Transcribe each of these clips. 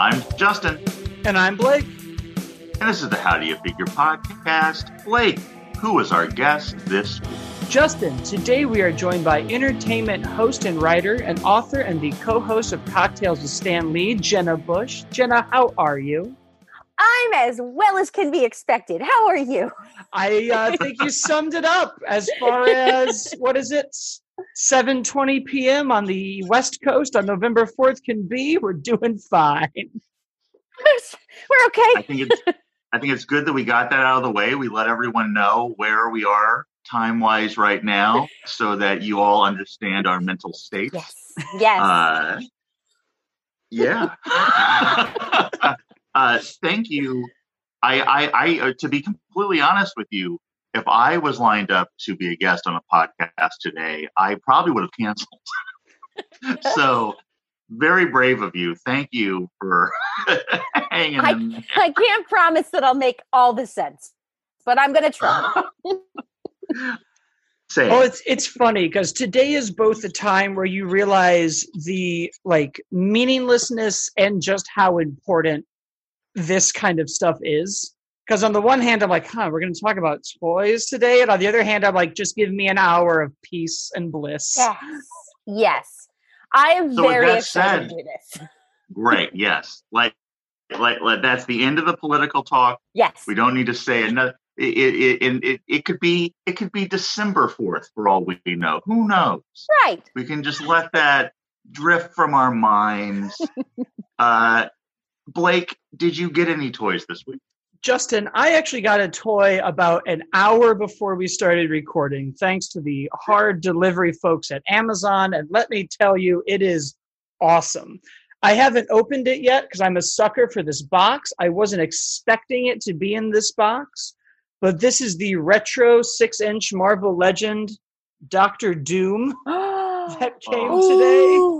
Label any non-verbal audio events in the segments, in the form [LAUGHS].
I'm Justin. And I'm Blake. And this is the How Do You Figure podcast. Blake, who is our guest this week? Justin, today we are joined by entertainment host and writer and author and the co host of Cocktails with Stan Lee, Jenna Busch. Jenna, how are you? I'm as well as can be expected. How are you? I uh, think you summed it up as far [LAUGHS] as what is it? 7:20 p.m. on the West Coast on November 4th can be. We're doing fine. [LAUGHS] We're okay. I think it's I think it's good that we got that out of the way. We let everyone know where we are time wise right now, [LAUGHS] so that you all understand our mental state. Yes. Yes. Uh, yeah. [LAUGHS] uh, thank you. I, I, I, uh, to be completely honest with you, if I was lined up to be a guest on a podcast today, I probably would have canceled. [LAUGHS] so, very brave of you. Thank you for [LAUGHS] hanging I, in. I can't promise that I'll make all the sense, but I'm going to try. [LAUGHS] Say Oh, it's it's funny because today is both the time where you realize the like meaninglessness and just how important this kind of stuff is. Because on the one hand, I'm like, huh, we're going to talk about toys today, and on the other hand, I'm like, just give me an hour of peace and bliss. yes. Yes. I am So very excited said- to do this. Great. Yes. Like, like, like, that's the end of the political talk. Yes. We don't need to say another. It, it, it, it, it could be it could be December fourth for all we know. Who knows? Right. We can just let that drift from our minds. [LAUGHS] uh, Blake, did you get any toys this week? Justin, I actually got a toy about an hour before we started recording, thanks to the hard delivery folks at Amazon. And let me tell you, it is awesome. I haven't opened it yet because I'm a sucker for this box. I wasn't expecting it to be in this box, but this is the retro six inch Marvel Legend Doctor Doom [GASPS] that came oh, today.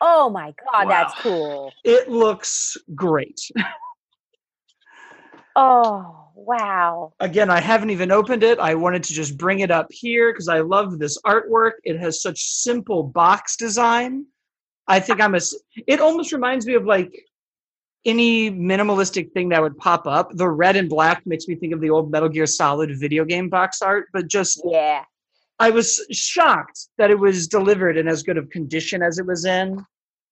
Oh my God, that's cool. It looks great. [LAUGHS] Oh, wow. again i haven't even opened it i wanted to just bring it up here because i love this artwork it has such simple box design i think i'm a it almost reminds me of like any minimalistic thing that would pop up the red and black makes me think of the old metal gear solid video game box art but just Yeah. I was shocked that it was delivered in as good of condition as it was in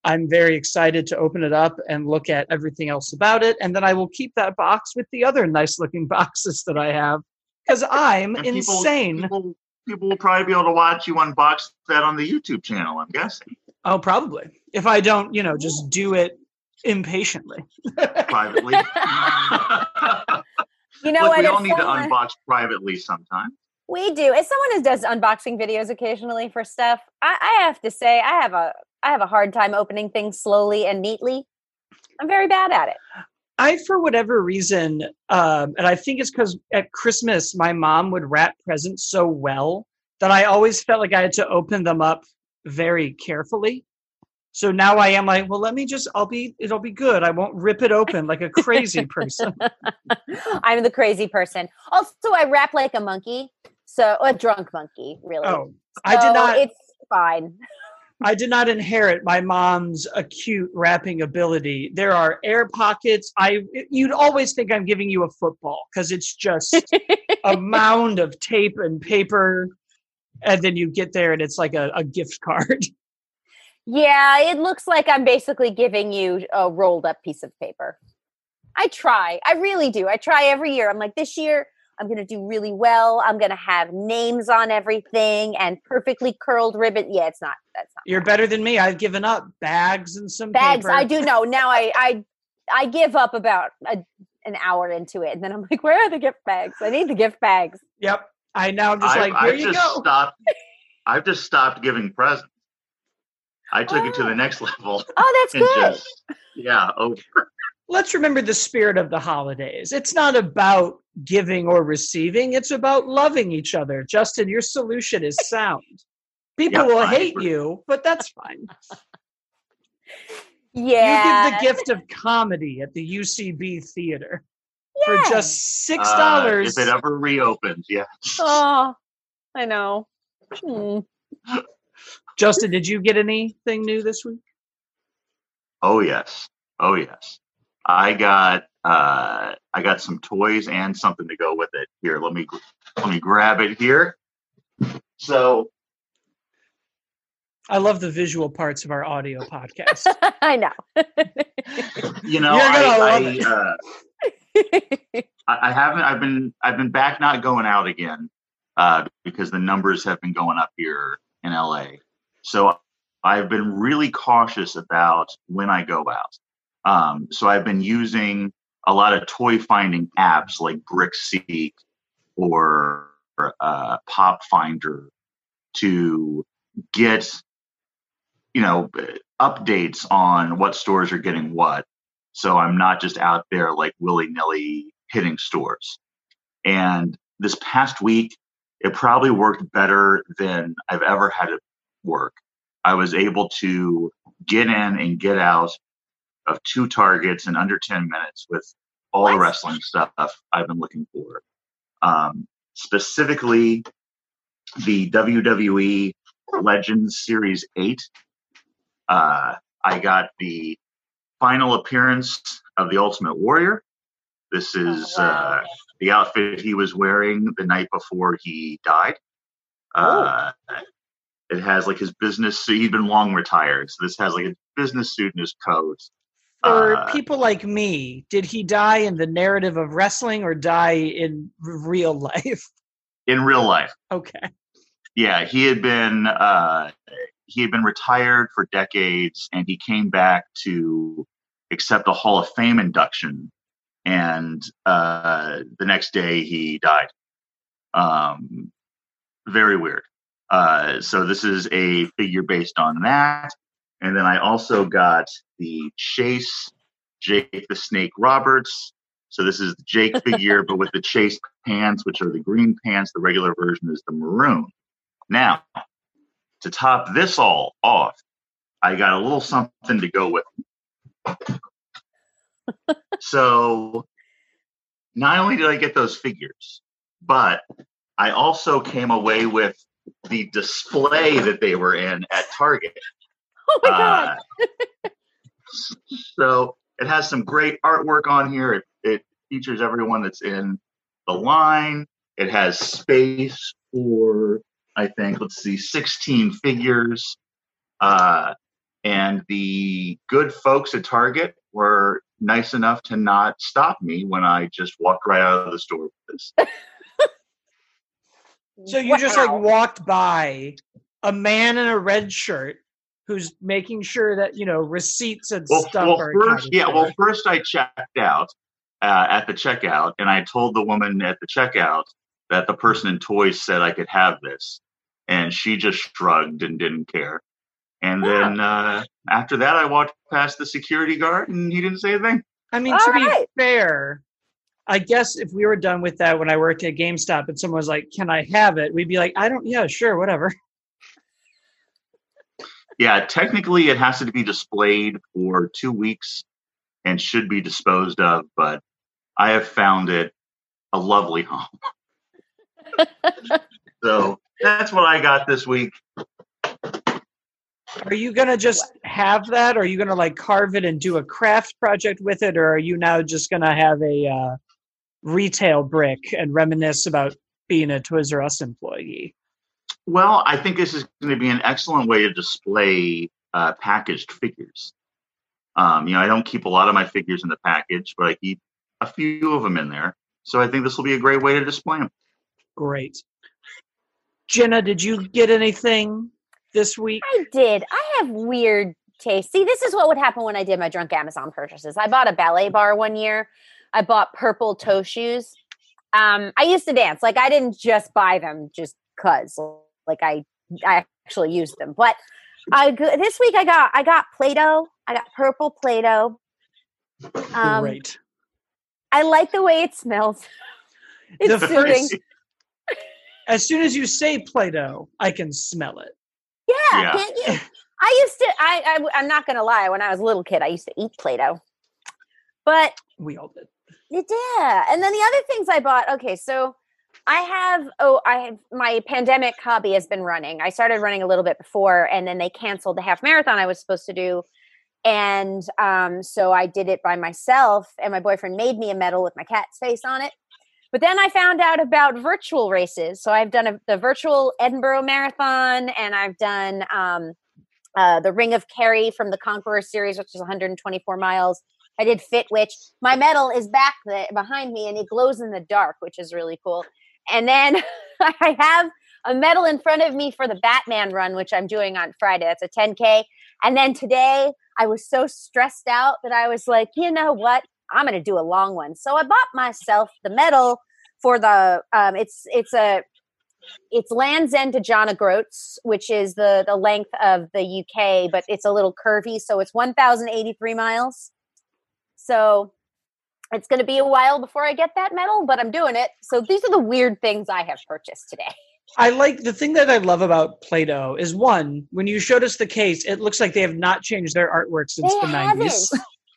i'm very excited to open it up and look at everything else about it and then i will keep that box with the other nice looking [LAUGHS] boxes that i have because i'm people- insane People, people will probably be able to watch you unbox that on the YouTube channel. I'm guessing oh probably if i don't you know just do it impatiently [LAUGHS] privately. [LAUGHS] You know Look, what? we all need to someone- unbox privately sometime. We do. As someone who does unboxing videos occasionally for stuff, I, I have to say I have a I have a hard time opening things slowly and neatly. I'm very bad at it. I, for whatever reason, um, and I think it's because at Christmas my mom would wrap presents so well that I always felt like I had to open them up very carefully. So now I am like, well, let me just, I'll be, it'll be good. I won't rip it open like a crazy person. [LAUGHS] I'm the crazy person. Also, I rap like a monkey, so a drunk monkey, really. Oh, I did not, It's fine. [LAUGHS] I did not inherit my mom's acute wrapping ability. There are air pockets. I, you'd always think I'm giving you a football because it's just a [LAUGHS] mound of tape and paper and then you get there and it's like a, a gift card [LAUGHS] Yeah, it looks like I'm basically giving you a rolled up piece of paper. I try. I really do. I try every year. I'm like, this year I'm going to do really well. I'm going to have names on everything and perfectly curled ribbon. Yeah, it's not. That's not you're better than me i've given up bags and some bags. paper. I do know now. I I I give up about a, an hour into it, and then I'm like, where are the gift bags? I need the gift bags. yep i now i'm just I've, like here I've you just go stopped. I've just stopped giving presents. I took it to Oh. the next [LAUGHS] level. Oh, that's and good. just- yeah, over. Let's remember the spirit of the holidays it's not about giving or receiving it's about loving each other justin your solution is [LAUGHS] sound people Yeah, will I hate you but that's fine yeah. you give the gift of comedy at the ucb theater for just six Uh, dollars if it ever reopens, yeah. Oh, [LAUGHS] I know. Hmm. justin did you get anything new this week Oh yes. Oh yes. I got uh, I got some toys and something to go with it. Here, let me let me grab it here. So I love the visual parts of our audio podcast. [LAUGHS] I know. [LAUGHS] you know, I, I, uh, I, I haven't. I've been. I've been back, not going out again, uh, because the numbers have been going up here in LA. So I've been really cautious about when I go out. Um, so I've been using a lot of toy finding apps like BrickSeek or uh, Pop Finder to get, you know, updates on what stores are getting what. So I'm not just out there like willy nilly hitting stores. And this past week, it probably worked better than I've ever had it work. I was able to get in and get out of two targets in under 10 minutes with all the wrestling stuff I've been looking for. Um, specifically, the WWE Legends Series 8. Uh, I got the final appearance of the Ultimate Warrior. This is uh, the outfit he was wearing the night before he died. Uh, it has like his business suit. He'd been long retired, so this has like a business suit and his coat. For Uh, people like me, did he die in the narrative of wrestling or die in real life? In real life, Okay. yeah, he had been uh, he had been retired for decades, and he came back to accept a Hall of Fame induction, and uh, the next day he died. Um, very weird. Uh, so this is a figure based on that, and then I also got the Chase Jake the Snake Roberts. So this is the Jake figure, but with the Chase pants, which are the green pants. The regular version is the maroon. Now, to top this all off, I got a little something to go with. [LAUGHS] so, not only did I get those figures, but I also came away with the display that they were in at Target. oh my god. Uh, [LAUGHS] so it has some great artwork on here. It, it features everyone that's in the line. It has space for, I think, let's see, 16 figures. Uh, and the good folks at Target were nice enough to not stop me when I just walked right out of the store with this. [LAUGHS] So you just like walked by a man in a red shirt who's making sure that you know receipts and well, stuff well are first, yeah. Well, first I checked out uh, at the checkout, and I told the woman at the checkout that the person in toys said I could have this, and she just shrugged and didn't care. And then uh, after that, I walked past the security guard, and he didn't say a thing. I mean, All to be fair, I guess if we were done with that when I worked at GameStop and someone was like, "Can I have it?" We'd be like, "I don't. Yeah, sure, whatever." Yeah, technically, it has to be displayed for two weeks and should be disposed of, but I have found it a lovely home. [LAUGHS] so that's what I got this week. Are you gonna just have that? Or are you gonna like carve it and do a craft project with it, or are you now just gonna have a uh, retail brick and reminisce about being a Toys R Us employee? Well, I think this is going to be an excellent way to display uh, packaged figures. Um, you know, I don't keep a lot of my figures in the package, but I keep a few of them in there. So I think this will be a great way to display them. Great. Jenna, did you get anything this week? I did. I have weird taste. See, this is what would happen when I did my drunk Amazon purchases. I bought a ballet bar one year. I bought purple toe shoes. Um, I used to dance. Like I didn't just buy them just cause. Like I, I actually used them. But I this week I got I got Play-Doh. I got purple Play-Doh. Um, Great. I like the way it smells. [LAUGHS] It's The soothing. first- As soon as you say Play-Doh, I can smell it. Yeah, Yeah. can't you? I used to. I, I I'm not gonna lie. When I was a little kid, I used to eat Play-Doh. But We all did. It did. And then the other things I bought. Okay, so I have oh, I have my pandemic hobby has been running. I started running a little bit before, and then they canceled the half marathon I was supposed to do. And um, so I did it by myself, and my boyfriend made me a medal with my cat's face on it. But then I found out about virtual races. So I've done a, the virtual Edinburgh Marathon, and I've done um, uh, the Ring of Kerry from the Conqueror series, which is 124 miles. I did Fit, Fitwitch. My medal is back the, behind me, and it glows in the dark, which is really cool. And then [LAUGHS] I have a medal in front of me for the Batman run, which I'm doing on Friday. That's a 10K. And then today I was so stressed out that I was like, you know what? I'm going to do a long one. So I bought myself the medal for the, um, it's, it's a, it's Land's End to John O'Groats, which is the the length of the UK, but it's a little curvy, so it's 1,083 miles. So it's going to be a while before I get that medal, but I'm doing it. So these are the weird things I have purchased today. I like the thing that I love about Play-Doh is one, when you showed us the case, it looks like they have not changed their artwork since They the haven't. nineties.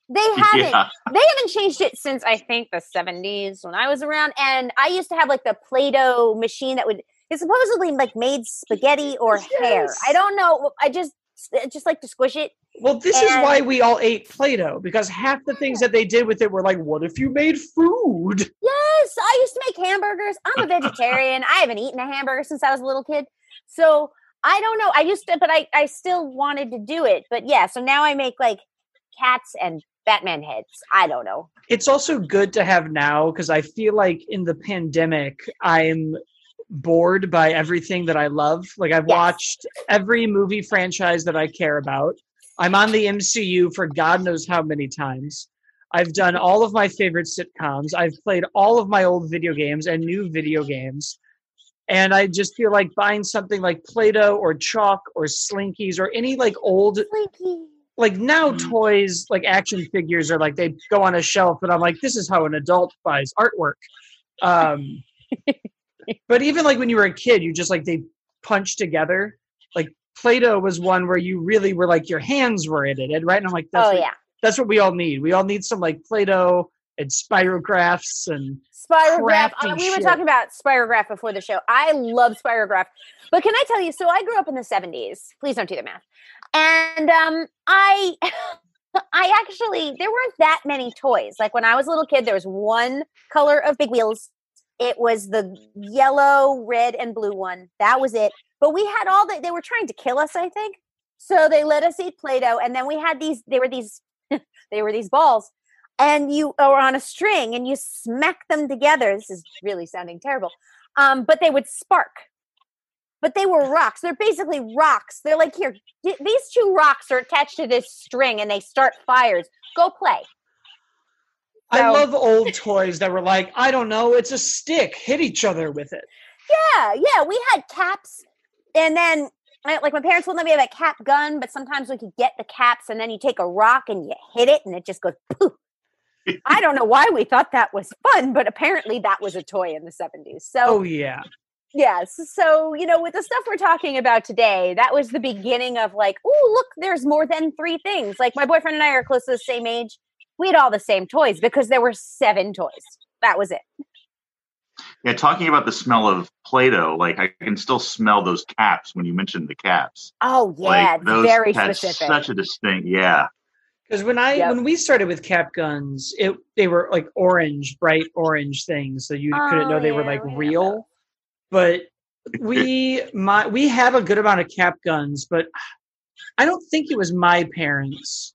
They [LAUGHS] haven't. Yeah. They haven't changed it since I think the 70s when I was around. And I used to have like the Play-Doh machine that would it supposedly like made spaghetti or hair. I don't know. I just I just like to squish it. Well, this is why we all ate Play-Doh because half the things that they did with it were like, what if you made food? Yes, I used to make hamburgers. I'm a vegetarian. I haven't eaten a hamburger since I was a little kid. So I don't know. I used to, but I, I still wanted to do it. But yeah, so now I make like cats and Batman heads. I don't know. It's also good to have now because I feel like in the pandemic, I'm bored by everything that I love. Like I've Yes. watched every movie franchise that I care about. I'm on the MCU for God knows how many times. I've done all of my favorite sitcoms. I've played all of my old video games and new video games. And I just feel like buying something like Play Doh or chalk or Slinkies or any like old Slinky. like now Mhm. toys like action figures are like they go on a shelf and i'm like this is how an adult buys artwork um [LAUGHS] but even like when you were a kid you just like they punch together like play-doh was one where you really were like your hands were in it right and i'm like that's Oh what, yeah. that's what we all need we all need some like play-doh and spirographs and Spirograph. Uh, we were talking about Spirograph before the show. I love Spirograph. But can I tell you, so I grew up in the 70s. Please don't do the math. And um, I [LAUGHS] I actually there weren't that many toys. Like when I was a little kid, there was one color of big wheels. It was the yellow, red, and blue one. That was it. But we had all the they were trying to kill us, I think. So they let us eat Play-Doh. And then we had these, they were these, [LAUGHS] they were these balls and you are on a string and you smack them together. This is really sounding terrible. Um, but they would spark. But they were rocks. They're basically rocks. They're like here. th- These two rocks are attached to this string, and they start fires. Go play. i love old toys that were like i don't know it's a stick hit each other with it Yeah, yeah. We had caps, and then like my parents wouldn't let me have a cap gun, but sometimes we could get the caps, and then you take a rock and you hit it, and it just goes poof. I don't know why we thought that was fun, but apparently that was a toy in the seventies. So oh yeah Yes. So, you know, with the stuff we're talking about today, that was the beginning of like, oh, look, there's more than three things. Like my boyfriend and I are close to the same age. We had all the same toys because there were seven toys. That was it. Yeah, talking about the smell of Play-Doh, like I can still smell those caps when you mentioned the caps. Oh, yeah. like those very had specific. such a distinct, yeah. Because when I Yep. when we started with cap guns, it they were like orange, bright orange things, so you couldn't Oh, know they were like we real. But we [LAUGHS] my we have a good amount of cap guns, but I don't think it was my parents.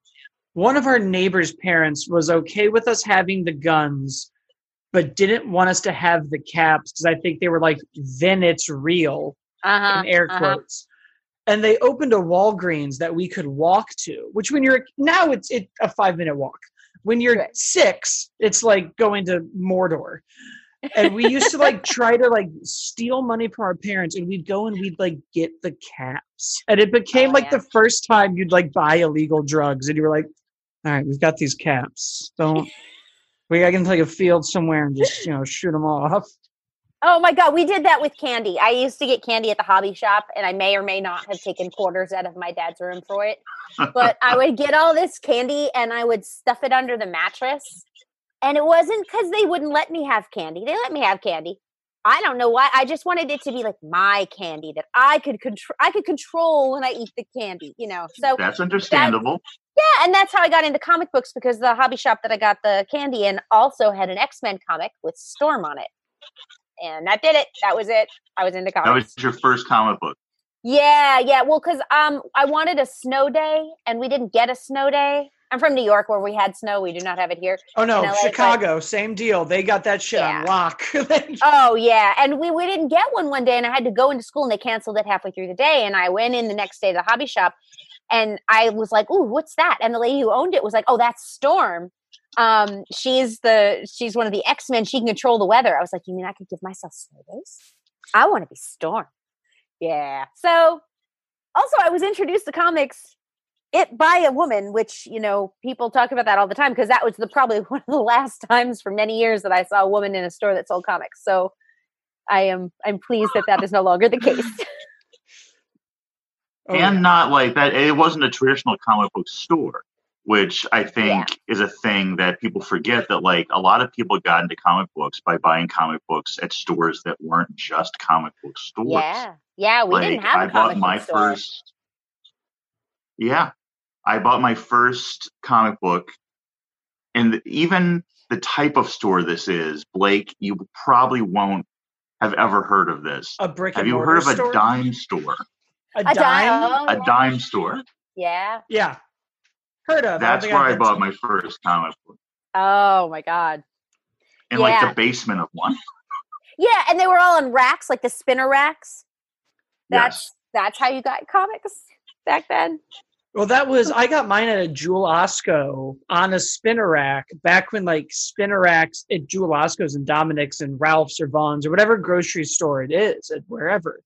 One of our neighbors' parents was okay with us having the guns, but didn't want us to have the caps because I think they were like, then it's real uh-huh, in air uh-huh. quotes. And they opened a Walgreens that we could walk to, which when you're now it's it, a five minute walk. When you're Right. six, it's like going to Mordor. And we used to like [LAUGHS] try to like steal money from our parents, and we'd go and we'd like get the caps. And it became Oh, like yeah. the first time you'd like buy illegal drugs, and you were like, "All right, we've got these caps. Don't we? I can take a field somewhere and just you know shoot them off." Oh my God. We did that with candy. I used to get candy at the hobby shop, and I may or may not have taken quarters out of my dad's room for it. But I would get all this candy and I would stuff it under the mattress. And it wasn't because they wouldn't let me have candy. They let me have candy. I don't know why. I just wanted it to be like my candy that I could control. I could control when I eat the candy, you know. So That's understandable. Yeah, and that's how I got into comic books because the hobby shop that I got the candy in also had an X Men comic with Storm on it, and that did it. That was it. I was into comics. that was your first comic book. Yeah, yeah. Well, because um, I wanted a snow day, and we didn't get a snow day. I'm from New York, where we had snow. We do not have it here. Oh no, in LA, but- Chicago, same deal. They got that shit Yeah. on lock. [LAUGHS] Oh yeah, and we we didn't get one one day, and I had to go into school, and they canceled it halfway through the day. And I went in the next day to the hobby shop, and I was like, "Ooh, what's that?" And the lady who owned it was like, "Oh, that's Storm. Um, she's the she's one of the X Men. She can control the weather." I was like, "You mean I could give myself snow days? I want to be Storm." Yeah. So, also, I was introduced to comics it by a woman, which you know people talk about that all the time because that was the probably [LAUGHS] one of the last times for many years that I saw a woman in a store that sold comics. So I am I'm pleased that that is no longer the case. Oh, and yeah. not like that. It wasn't a traditional comic book store, which I think is a thing that people forget that like a lot of people got into comic books by buying comic books at stores that weren't just comic book stores. yeah, yeah, we like didn't have a I bought comic my store. first. Yeah, I bought my first comic book, and even the type of store this is, Blake, you probably won't have ever heard of this. a brick Have you mortar heard of a store? dime store? A A dime? dime? A dime store. Yeah. Yeah. Heard of. That's think where I've I bought to. my first comic book. Oh my god. In like the basement of one. Yeah, and they were all on racks, like the spinner racks. That's Yes. that's how you got comics back then. Well, that was I got mine at a Jewel Osco on a spinner rack back when like spinner racks at Jewel Osco's and Dominick's and Ralph's or Vaughn's or whatever grocery store it is at wherever.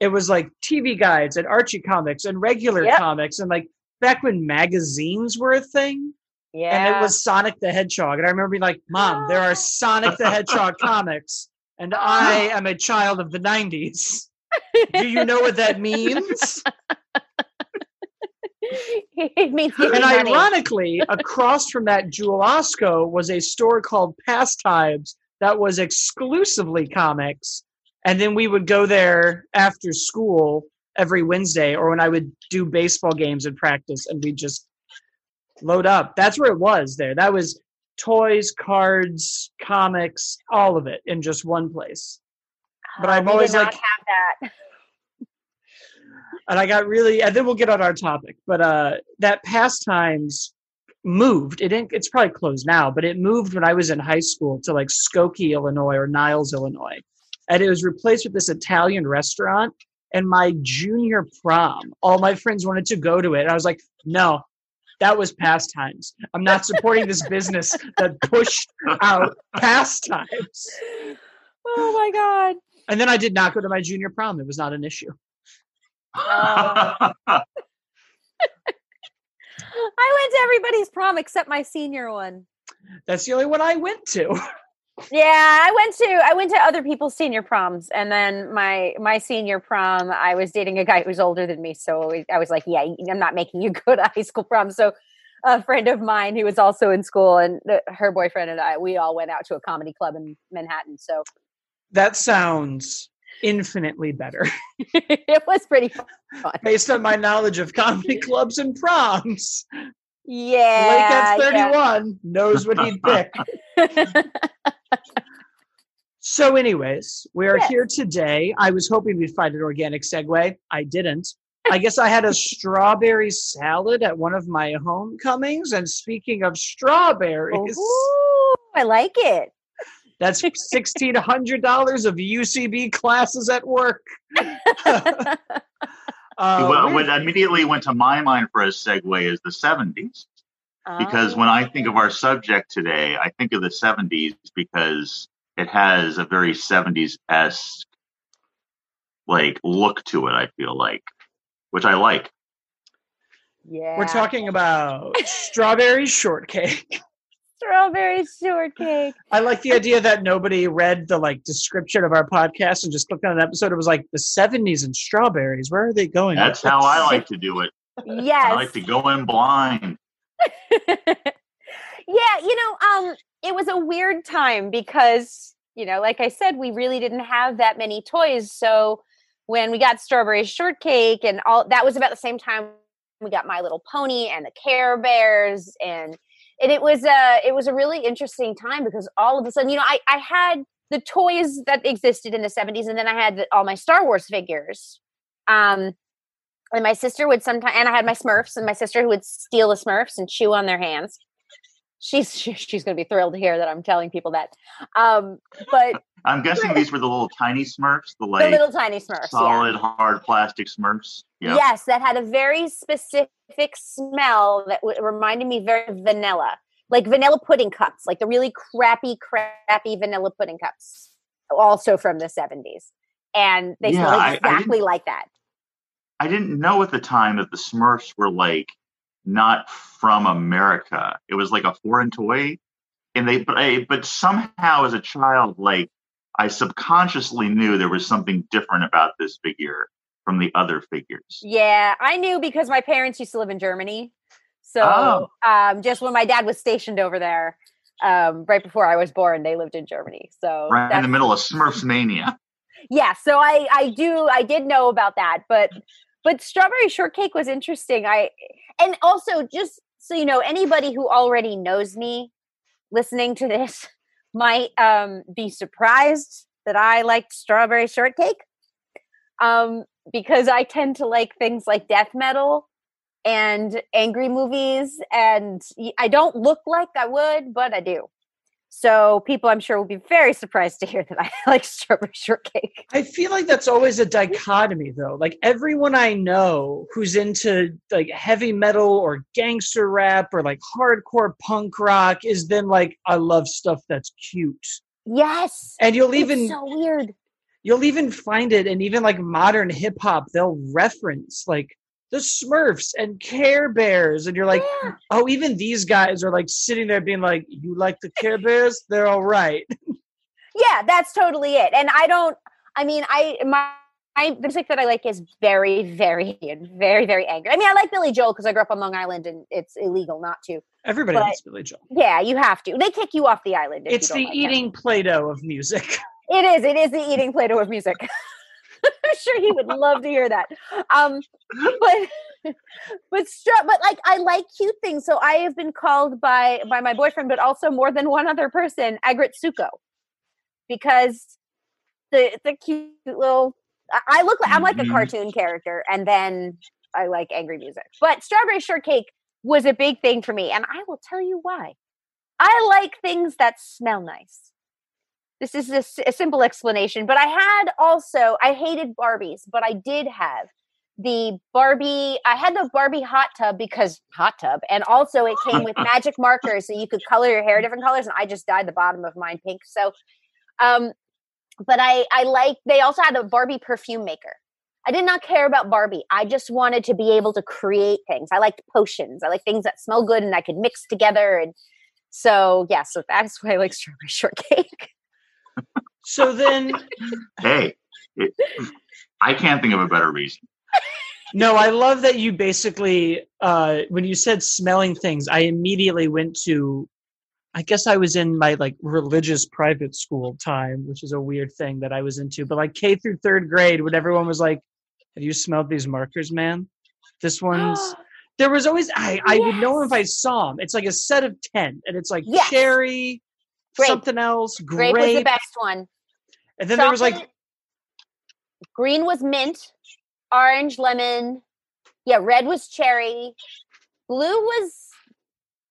It was like TV guides and Archie comics and regular Yep. comics and like back when magazines were a thing Yeah. and it was Sonic the Hedgehog and I remember being like, "Mom, there are [LAUGHS] Sonic the Hedgehog comics and I [LAUGHS] am a child of the 90s." Do you know what that means? it means and money. ironically, across from that Jewel Osco was a store called Pastimes that was exclusively comics. And then we would go there after school every Wednesday or when I would do baseball games and practice and we'd just load up. That's where it was there. That was toys, cards, comics, all of it in just one place. but Oh, I'm we always like- have that. [LAUGHS] and I got really and then we'll get on our topic. But uh that pastimes moved. It didn't it's probably closed now, but it moved when I was in high school to like Skokie, Illinois or Niles, Illinois. And it was replaced with this Italian restaurant. And my junior prom, all my friends wanted to go to it. And I was like, no, that was pastimes. I'm not supporting this [LAUGHS] business that pushed out pastimes. Oh my god. And then I did not go to my junior prom. It was not an issue. Oh. [LAUGHS] I went to everybody's prom except my senior one. That's the only one I went to. [LAUGHS] Yeah, I went to I went to other people's senior proms, and then my my senior prom, I was dating a guy who was older than me, so I was like, "Yeah, I'm not making you [LAUGHS] go to high school prom." So, a friend of mine who was also in school, and her boyfriend and I, we all went out to a comedy club in Manhattan. So That sounds infinitely better [LAUGHS] it was pretty fun. based on my knowledge of comedy [LAUGHS] clubs and proms. Yeah, Blake at yeah. 31 knows what he'd pick. So, anyways, we are Yes. here today. I was hoping we'd find an organic segue. I didn't. I guess I had a [LAUGHS] strawberry salad at one of my homecomings. And speaking of strawberries, Ooh, I like it. that's $1,600 of UCB classes at work. [LAUGHS] [LAUGHS] Uh, well, what immediately went to my mind for a segue is the 70s. Because when I think of our subject today, I think of the 70s because it has a very 70s esque like look to it, I feel like, which I like. yeah, We're talking about strawberry shortcake. [LAUGHS] strawberry shortcake. I like the idea that nobody read the like description of our podcast and just clicked on an episode. It was like the seventies and strawberries. Where are they going? That's how I like to do it. Yes. I like to go in blind. [LAUGHS] yeah, you know, um, it was a weird time because you know, like I said, we really didn't have that many toys. So when we got strawberry shortcake and all that was about the same time we got My Little Pony and the Care Bears and and it was a it was a really interesting time because all of a sudden, you know, I I had the toys that existed in the 70s and then I had all my Star Wars figures. Um and my sister would sometimes and I had my Smurfs and my sister who would steal the Smurfs and chew on their hands she's [LAUGHS] she's going to be thrilled to hear that I'm telling people that. Um, but [LAUGHS] I'm guessing these were the little tiny Smurfs, the like the little tiny Smurfs, solid yeah. hard plastic Smurfs. Yep. Yes, that had a very specific smell that w- reminded me very vanilla, like vanilla pudding cups, like the really crappy, crappy vanilla pudding cups, also from the 70s, and they yeah, smell exactly I, I like that. I didn't know at the time that the Smurfs were like not from America. It was like a foreign toy, and they but I, but somehow as a child, like I subconsciously knew there was something different about this figure from the other figures. Yeah, I knew because my parents used to live in Germany. So oh. um, just when my dad was stationed over there, um, right before I was born, they lived in Germany. So right in the middle of Smurfs mania. [LAUGHS] Yeah, so I I do I did know about that, but but strawberry shortcake was interesting. I and also just so you know, anybody who already knows me listening to this [LAUGHS] might um, be surprised that I liked strawberry shortcake. Um, because I tend to like things like death metal and angry movies, and I don't look like I would, but I do. So people, I'm sure, will be very surprised to hear that I [LAUGHS] like strawberry shortcake. I feel like that's always a dichotomy, though. Like everyone I know who's into like heavy metal or gangster rap or like hardcore punk rock is then like, I love stuff that's cute. Yes, and you'll even so weird. You'll even find it and even like modern hip hop. They'll reference like the Smurfs and Care Bears, and you're like, yeah. oh, even these guys are like sitting there being like, you like the Care [LAUGHS] Bears? They're all right. [LAUGHS] yeah, that's totally it. And I don't. I mean, I my. I, the music that I like is very, very, very, very angry. I mean, I like Billy Joel because I grew up on Long Island and it's illegal not to. Everybody but, likes Billy Joel. Yeah, you have to. They kick you off the island. it's the like eating Play-Doh of music. [LAUGHS] It is. It is the eating Play-Doh of music. [LAUGHS] I'm sure he would love to hear that. Um, but [LAUGHS] but str- but like I like cute things, so I have been called by by my boyfriend, but also more than one other person, Aggretsuko, because the the cute little. I look like I'm like a mm-hmm. cartoon character, and then I like angry music. But strawberry shortcake was a big thing for me, and I will tell you why. I like things that smell nice. This is a, a simple explanation, but I had also I hated Barbies, but I did have the Barbie. I had the Barbie hot tub because hot tub, and also it came with [LAUGHS] magic markers, so you could color your hair different colors. And I just dyed the bottom of mine pink. So, um, but I I like. They also had a Barbie perfume maker. I did not care about Barbie. I just wanted to be able to create things. I liked potions. I like things that smell good and I could mix together. And so, yeah, so that's why I like strawberry [LAUGHS] shortcake. So then, [LAUGHS] hey, it, I can't think of a better reason. No, I love that you basically, uh, when you said smelling things, I immediately went to, I guess I was in my like religious private school time, which is a weird thing that I was into, but like K through third grade, when everyone was like, have you smelled these markers, man? This one's, [GASPS] there was always, I, I yes. would know if I saw them. It's like a set of 10, and it's like yes. cherry, grape. something else. Grape. grape was the best one. And then Chocolate, there was like green was mint, orange lemon, yeah, red was cherry, blue was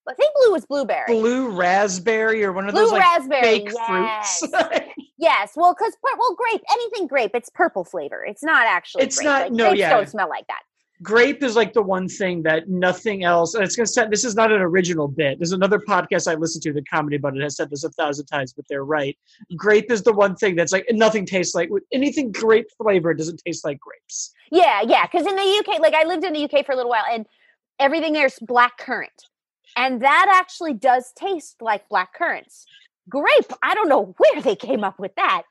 I think blue was blueberry. Blue raspberry or one of blue those like raspberry, fake yes. fruits. [LAUGHS] yes, well, because well, grape, anything grape, it's purple flavor. It's not actually. It's grape. not. Like, no, yeah. Don't smell like that grape is like the one thing that nothing else and it's going to set this is not an original bit. There's another podcast i listened to the comedy about it has said this a thousand times but they're right. Grape is the one thing that's like nothing tastes like anything grape flavor doesn't taste like grapes. Yeah yeah because in the uk like i lived in the uk for a little while and everything there's black currant and that actually does taste like black currants. Grape i don't know where they came up with that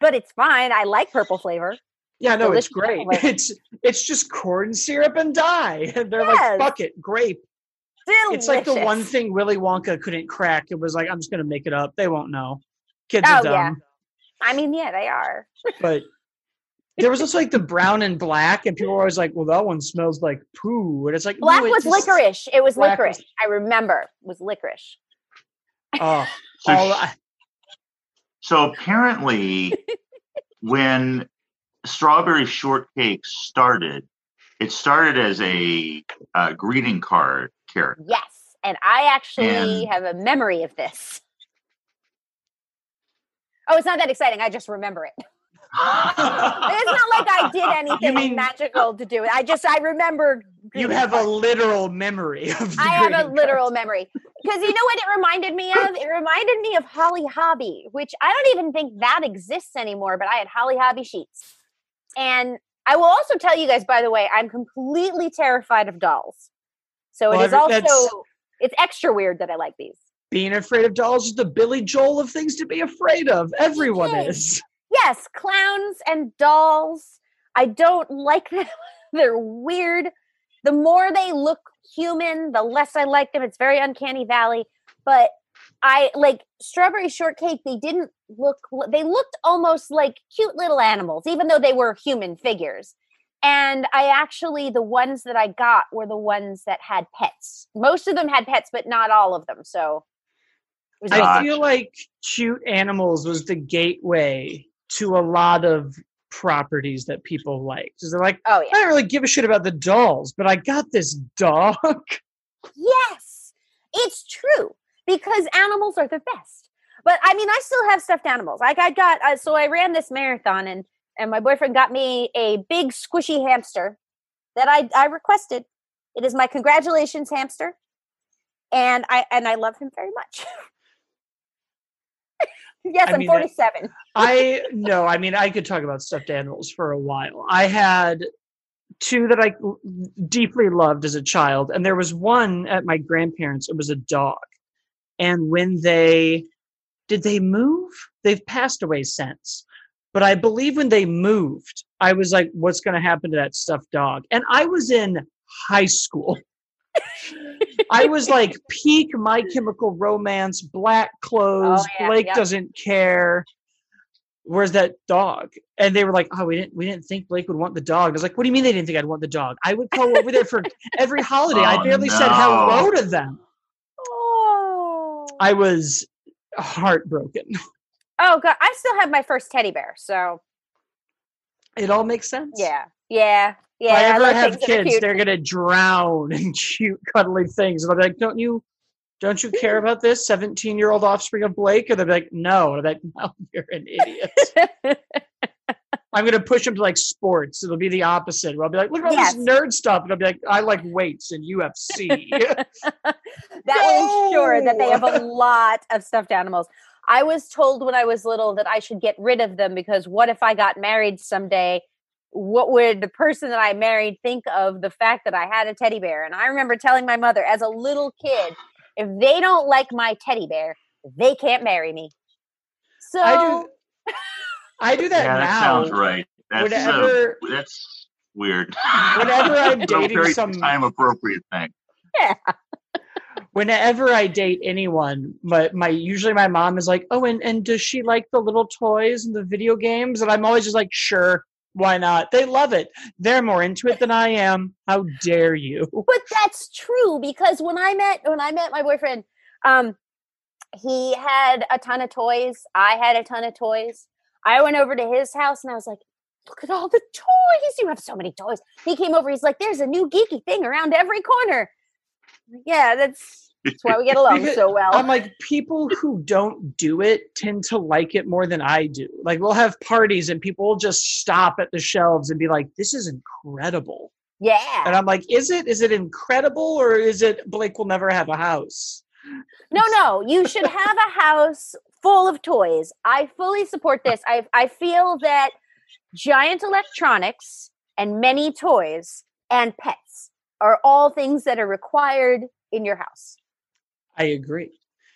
but it's fine i like purple flavor yeah, no, it's great. [LAUGHS] [LAUGHS] It's it's just corn syrup and dye. And [LAUGHS] they're yes. like, fuck it, grape. Delicious. It's like the one thing Willy Wonka couldn't crack. It was like, I'm just gonna make it up. They won't know. Kids are Oh, dumb. yeah. I mean, yeah, they are. But there was also like the brown and black, and people were always like, "Well, that one smells like poo," and it's like Black no, it was just- licorice. It was licorice. was- I remember. It was licorice. Oh, So all I- So apparently, when strawberry shortcake started, it started as a uh, greeting card character. Yes. And I actually And- have a memory of this. Oh, it's not that exciting. I just remember it. It's not like I did [LAUGHS] anything mean- magical to do it. I just I remember. you have a literal memory of. I have a greeting literal cards. memory because you know what it reminded me of? It reminded me of Holly Hobbie, which I don't even think that exists anymore. But I had Holly Hobbie sheets, and I will also tell you guys, by the way, I'm completely terrified of dolls. So Well, it is also it's extra weird that I like these. Being afraid of dolls is the Billy Joel of things to be afraid of. Everyone is. is. [LAUGHS] Yes, clowns and dolls. I don't like them. [LAUGHS] They're weird. The more they look human, the less I like them. It's very uncanny valley. But I like strawberry shortcake. They didn't look. They looked almost like cute little animals, even though they were human figures. And I actually, the ones that I got were the ones that had pets. Most of them had pets, but not all of them. So I feel like cute animals was the gateway to a lot of properties that people liked. Because they're like, oh yeah. I don't really give a shit about the dolls, but I got this dog. Yes, it's true because animals are the best. But I mean, I still have stuffed animals. Like I got, uh, so I ran this marathon, and and my boyfriend got me a big squishy hamster that I I requested. It is my congratulations hamster, and I and I love him very much. [LAUGHS] yes, I I'm 47. I [LAUGHS] no, I mean I could talk about stuffed animals for a while. I had two that I deeply loved as a child, and there was one at my grandparents. It was a dog, and when they did they move, they've passed away since. But I believe when they moved, I was like, "What's going to happen to that stuffed dog?" And I was in high school. [LAUGHS] I was like peak My Chemical Romance, black clothes. Oh, yeah, Blake doesn't care. Where's that dog? And they were like, "Oh, we didn't, we didn't think Blake would want the dog." I was like, "What do you mean they didn't think I'd want the dog? I would go over there for every holiday. I Oh, barely said hello to them. I was heartbroken. [LAUGHS] oh god, I still have my first teddy bear. So It all makes sense. yeah, yeah, yeah. if I ever like have things that are kids, they're gonna drown in [LAUGHS] cute, cuddly things. And I'll be like, "Don't you, don't you care about this seventeen-year-old offspring of Blake?" And they're like, "No." And I'm like, [LAUGHS] "No, you're an idiot." I'm gonna push them to like sports. It'll be the opposite. Where I'll be like, "Look at all Yes. this nerd stuff," and I'll be like, "I like weights and UFC." [LAUGHS] [LAUGHS] that will ensure that they have a lot of stuffed animals. I was told when I was little that I should get rid of them because what if I got married someday? What would the person that I married think of the fact that I had a teddy bear? And I remember telling my mother as a little kid, if they don't like my teddy bear, they can't marry me. So I do. [LAUGHS] I do that yeah, that sounds right. That's Whenever- uh, that's weird. Whenever I'm dating very some- time appropriate thing. Yeah. whenever I date anyone, my, my usually my mom is like, "Oh, and and does she like the little toys and the video games?" And I'm always just like, "Sure, why not?" They love it. They're more into it than I am. How dare you? but that's true because when I met when I met my boyfriend, um, he had a ton of toys. I had a ton of toys. I went over to his house and I was like, "Look at all the toys! You have so many toys." He came over. He's like, "There's a new geeky thing around every corner." Yeah, that's that's why we get [LAUGHS] along so well. I'm like, people who don't do it tend to like it more than I do. Like, we'll have parties and people will just stop at the shelves and be like, "This is incredible." Yeah. And. I'm like, "Is it? Is it incredible, or is it Blake will never have a house?" No, no, you should have a house full of toys. I fully support this. I I feel that giant electronics and many toys and pets are all things that are required in your house. I agree.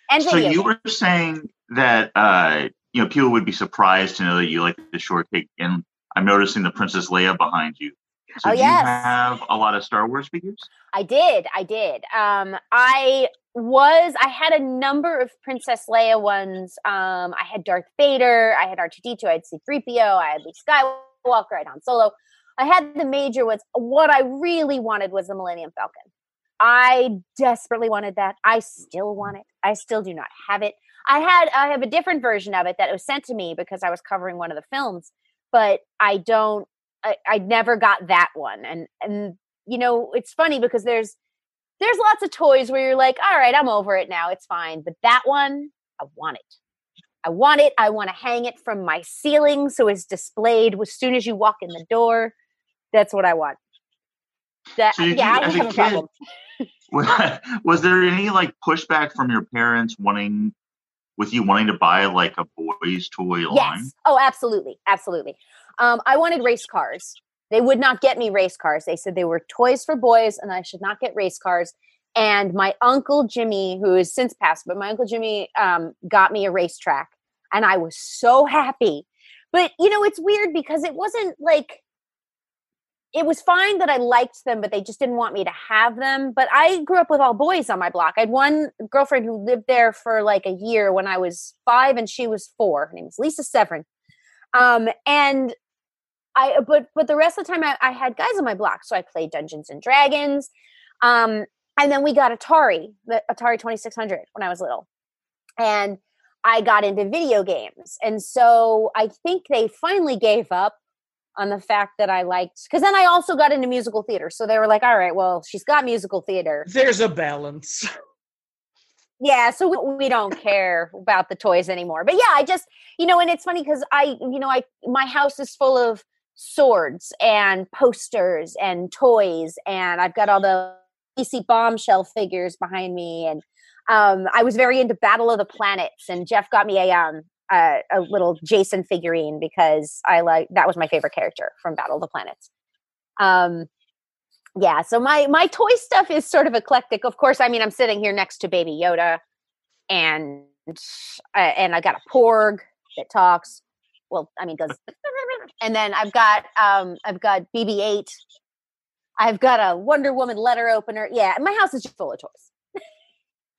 And So you were saying that uh, you know people would be surprised to know that you like the shortcake, and I'm noticing the Princess Leia behind you. So Oh, yes. you have a lot of Star Wars figures? I did. I did. Um, I was. I had a number of Princess Leia ones. Um, I had Darth Vader. I had R two D two. I had C three PO. I had Luke Skywalker. I had Han Solo. I had the major ones. What I really wanted was the Millennium Falcon. I desperately wanted that. I still want it. I still do not have it. I had. I have a different version of it that was sent to me because I was covering one of the films, but I don't. I, I never got that one, and and you know it's funny because there's there's lots of toys where you're like all right i'm over it now it's fine but that one i want it. I want it i want to hang it from my ceiling so it's displayed as soon as you walk in the door. That's what i want. That So yeah you- i as don't a have a kid, problem [LAUGHS] was there any like pushback from your parents wanting with you wanting to buy like a boys toy line? yes. Oh absolutely absolutely um, i wanted race cars they would not get me race cars they said they were toys for boys and i should not get race cars and my uncle jimmy who has since passed but my uncle jimmy um, got me a racetrack and i was so happy but you know it's weird because it wasn't like it was fine that I liked them, but they just didn't want me to have them. But I grew up with all boys on my block. I had one girlfriend who lived there for like a year when I was five and she was four. Her name was Lisa Severin. Um, and I, but but the rest of the time I, I had guys on my block, so I played Dungeons and Dragons. Um, and then we got Atari, the Atari Twenty Six Hundred when I was little, and I got into video games. And so I think they finally gave up on the fact that I liked because then I also got into musical theater. So they were like, all right, well, she's got musical theater. There's a balance. [LAUGHS] Yeah, so we, we don't care about the toys anymore. But yeah, I just, you know, and it's funny because I, you know, I my house is full of swords and posters and toys, and I've got all the DC bombshell figures behind me, and um, I was very into Battle of the Planets, and Jeff got me a um a, a little Jason figurine because I like that was my favorite character from Battle of the Planets. Um, yeah, so my my toy stuff is sort of eclectic. Of course, I mean I'm sitting here next to Baby Yoda, and uh, and I got a Porg that talks. Well, I mean does, [LAUGHS] and then I've got um I've got BB-8. I've got a Wonder Woman letter opener. Yeah, my house is just full of toys.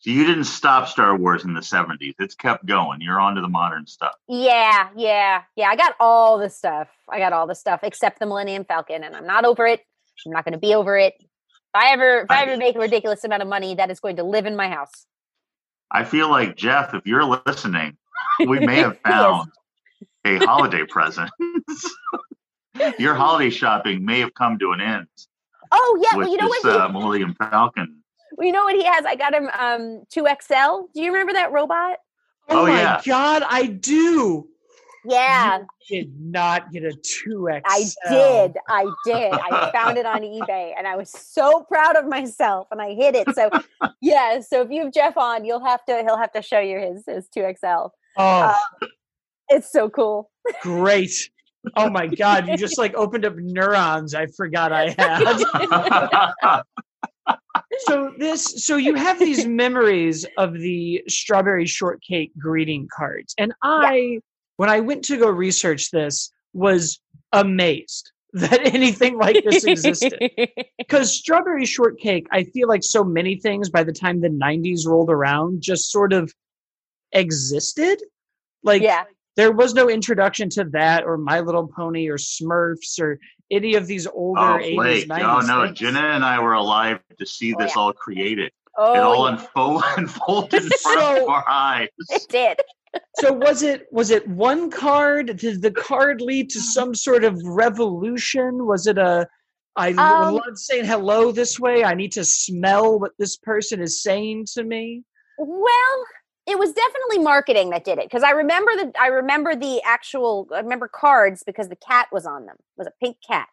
So you didn't stop Star Wars in the 70s. It's kept going. You're on to the modern stuff. Yeah, yeah, yeah. I got all the stuff. I got all the stuff except the Millennium Falcon, and I'm not over it. I'm not going to be over it. If I ever, if I ever make a ridiculous amount of money, that is going to live in my house. I feel like, Jeff, if you're listening, we may have [LAUGHS] found a holiday present. [LAUGHS] Your holiday shopping may have come to an end Oh yeah, with well you know this what? He, uh, Millennium Falcon. well, you know what he has? I got him um two XL. Do you remember that robot? Oh, Oh, my yeah. god, I do. Yeah, You did not get a 2X. I did. I did. I found it on [LAUGHS] eBay, and I was so proud of myself, and I hid it. So [LAUGHS] yeah. So if you have Jeff on, you'll have to. He'll have to show you his his two XL. Oh, It's so cool. great. Oh my god, you just like opened up neurons I forgot I had. so this so you have these [LAUGHS] memories of the strawberry shortcake greeting cards and i when i went to go research this was amazed that anything like this existed [LAUGHS] because strawberry shortcake i feel like so many things by the time the 90s rolled around just sort of existed like yeah. There was no introduction to that or my little pony or smurfs or any of these older oh, 80s Blake. 90s Oh, no. things. Jenna and I were alive to see Oh, this yeah. all created. Oh, it all yeah. unfold, [LAUGHS] unfolded in front So- of our eyes. it did. so was it was it one card did the card lead to some sort of revolution was it a i Um, love saying hello this way i need to smell what this person is saying to me Well, it was definitely marketing that did it because I remember the I remember the actual I remember cards because the cat was on them. It was a pink cat.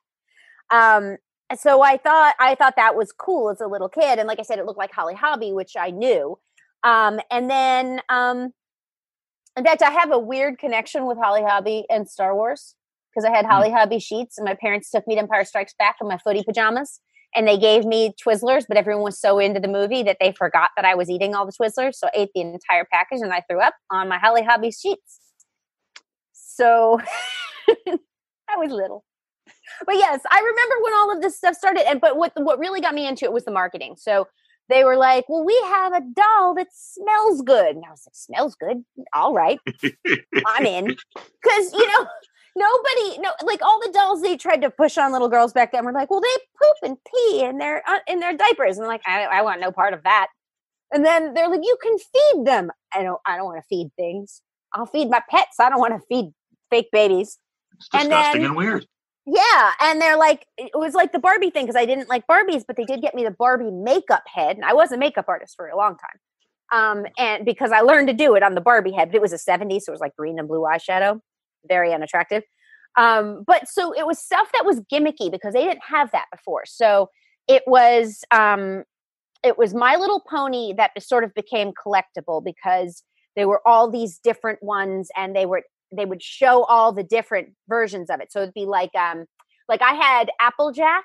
Um so I thought I thought that was cool as a little kid and like I said it looked like Holly Hobbie which I knew. Um and then um in fact I have a weird connection with Holly Hobbie and Star Wars because I had Holly Hobbie sheets and my parents took me to Empire Strikes Back in my footy pajamas and they gave me Twizzlers, but everyone was so into the movie that they forgot that I was eating all the Twizzlers, so I ate the entire package and I threw up on my Holly Hobbie sheets. So [LAUGHS] I was little. but yes, I remember when all of this stuff started. And but what what really got me into it was the marketing. So they were like, "Well, we have a doll that smells good," and I was like, "Smells good? All right, I'm in." Because you know, nobody, no, like all the dolls they tried to push on little girls back then were like, "Well, they poop and pee in their uh, in their diapers," and like, I, "I want no part of that." And then they're like, "You can feed them." I don't. I don't want to feed things. I'll feed my pets. I don't want to feed fake babies. It's And disgusting then- and weird. Yeah, and they're like, it was like the Barbie thing because I didn't like Barbies, but they did get me the Barbie makeup head, and I was a makeup artist for a long time. Um, and because I learned to do it on the Barbie head, but it was a '70s, so it was like green and blue eyeshadow, very unattractive. Um, but so it was stuff that was gimmicky because they didn't have that before. So it was, um, it was My Little Pony that sort of became collectible because there were all these different ones, and they were they would show all the different versions of it. So it'd be like um like I had Applejack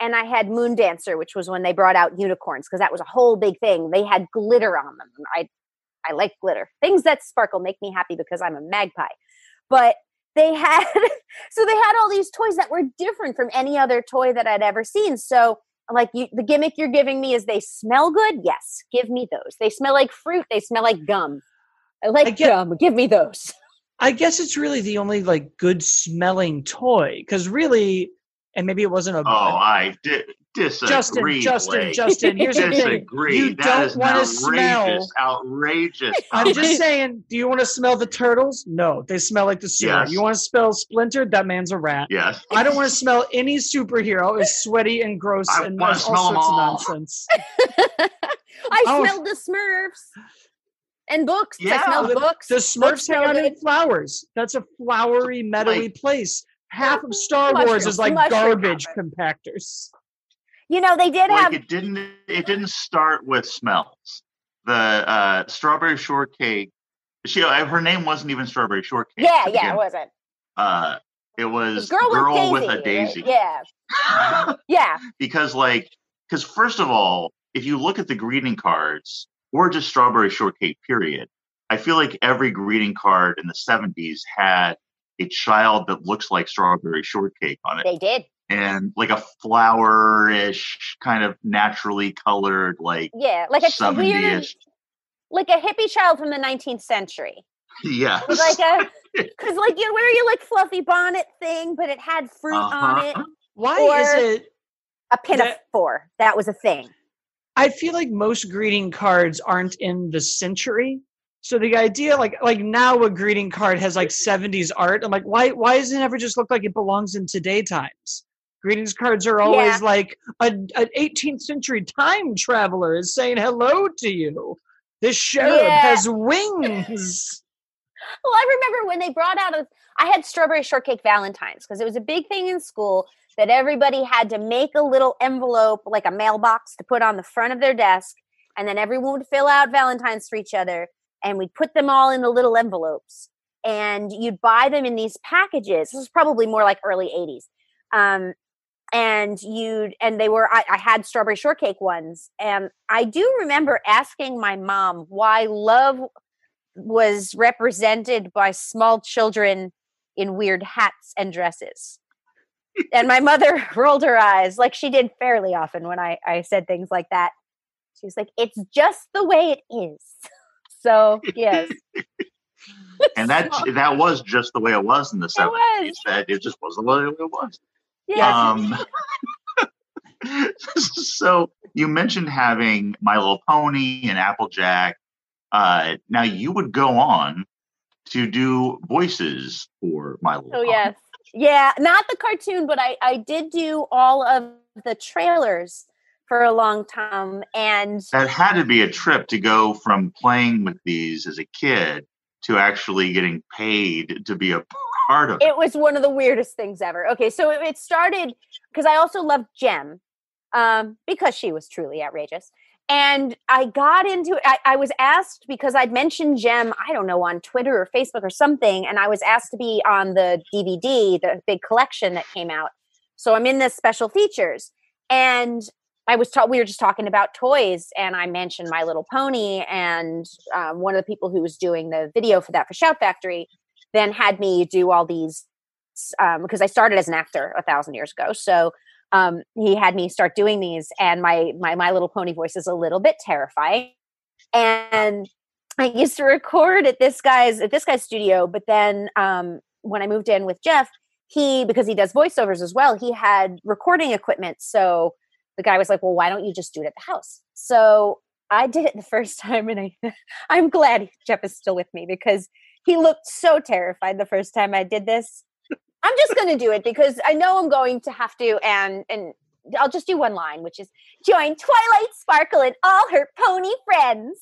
and I had Moon Dancer, which was when they brought out unicorns because that was a whole big thing. They had glitter on them. I I like glitter. Things that sparkle make me happy because I'm a magpie. But they had [LAUGHS] so they had all these toys that were different from any other toy that I'd ever seen. So like you, the gimmick you're giving me is they smell good. Yes, give me those. They smell like fruit. They smell like gum. I like I get- gum. Give me those. [LAUGHS] I guess it's really the only like good smelling toy because really, and maybe it wasn't a. Oh, I di- disagree. Justin, Justin, Blake. Justin. Here's the thing. You That don't wanna smell- outrageous. [LAUGHS] I'm just [LAUGHS] saying. Do you want to smell the turtles? No, they smell like the sewer. Yes. You want to smell Splinter? That man's a rat. Yes. I don't want to smell any superhero. It's sweaty and gross I and wanna does all sorts of nonsense. [LAUGHS] I Oh. smelled the Smurfs and books. I Yeah, smelled the- books. The Smurfs smell hang out in flowers. That's a flowery, meadowy place. Half of Star Wars Mushroom- is like garbage compactors. You know, they did Like have it didn't. It didn't start with smells. The uh, strawberry shortcake. She. uh, Her name wasn't even strawberry shortcake. Yeah, yeah, it wasn't. Uh, it was girl, girl with, with a daisy. Yeah. [LAUGHS] Yeah. because like because first of all if you look at the greeting cards or just strawberry shortcake period i feel like every greeting card in the 70s had a child that looks like strawberry shortcake on it They did. And like a flower-ish kind of naturally colored like Yeah. Like a weird 70ish like a hippie child from the 19th century. yeah It like a [LAUGHS] because like you wear your like fluffy bonnet thing, but it had fruit on it. Uh-huh. Why Or- is it? A That- pinafore. That was a thing. I feel like most greeting cards aren't in the century. So the idea, like, like now a greeting card has like '70s art. I'm like, why? Why doesn't it ever just look like it belongs in today times? Greetings cards are always Yeah. like a, an 18th century time traveler is saying hello to you. This cherub Yeah. has wings. [LAUGHS] Well, I remember when they brought out a I had strawberry shortcake valentines because it was a big thing in school that everybody had to make a little envelope like a mailbox to put on the front of their desk and then everyone would fill out valentines for each other and we'd put them all in the little envelopes and you'd buy them in these packages. This was probably more like early 80s. Um and you'd and they were I, I had strawberry shortcake ones and I do remember asking my mom why love was represented by small children in weird hats and dresses. and my mother [LAUGHS] rolled her eyes like she did fairly often when I, I said things like that. She was like, it's just the way it is. [LAUGHS] So, yes, and that [LAUGHS] that was just the way it was in the 70s was. that it just wasn't the way it was yes. [LAUGHS] Um, [LAUGHS] so you mentioned having My Little Pony and Applejack. Uh, now you would go on to do voices for My Little Oh, Pony. yes. Yeah, not the cartoon, but I, I did do all of the trailers for a long time. And That had to be a trip to go from playing with these as a kid to actually getting paid to be a part of it. it was one of the weirdest things ever. Okay, so it, it started because I also loved Jem um, because she was truly outrageous. And I got into. I, I was asked because I'd mentioned Jem, I don't know, on Twitter or Facebook or something. And I was asked to be on the DVD, the big collection that came out. So I'm in this special features. And I was taught, we were just talking about toys. And I mentioned My Little Pony. And um, one of the people who was doing the video for that for Shout Factory then had me do all these because um, I started as an actor a thousand years ago. So um, he had me start doing these, and my my My Little Pony voice is a little bit terrifying. And I used to record at this guy's at this guy's studio, but then um, when I moved in with Jeff, he because he does voiceovers as well, he had recording equipment. So the guy was like, "Well, why don't you just do it at the house?" So I did it the first [LAUGHS] time, and I [LAUGHS] I'm glad Jeff is still with me because he looked so terrified the first time I did this. I'm just going to do it because I know I'm going to have to, and and I'll just do one line, which is join Twilight Sparkle and all her pony friends.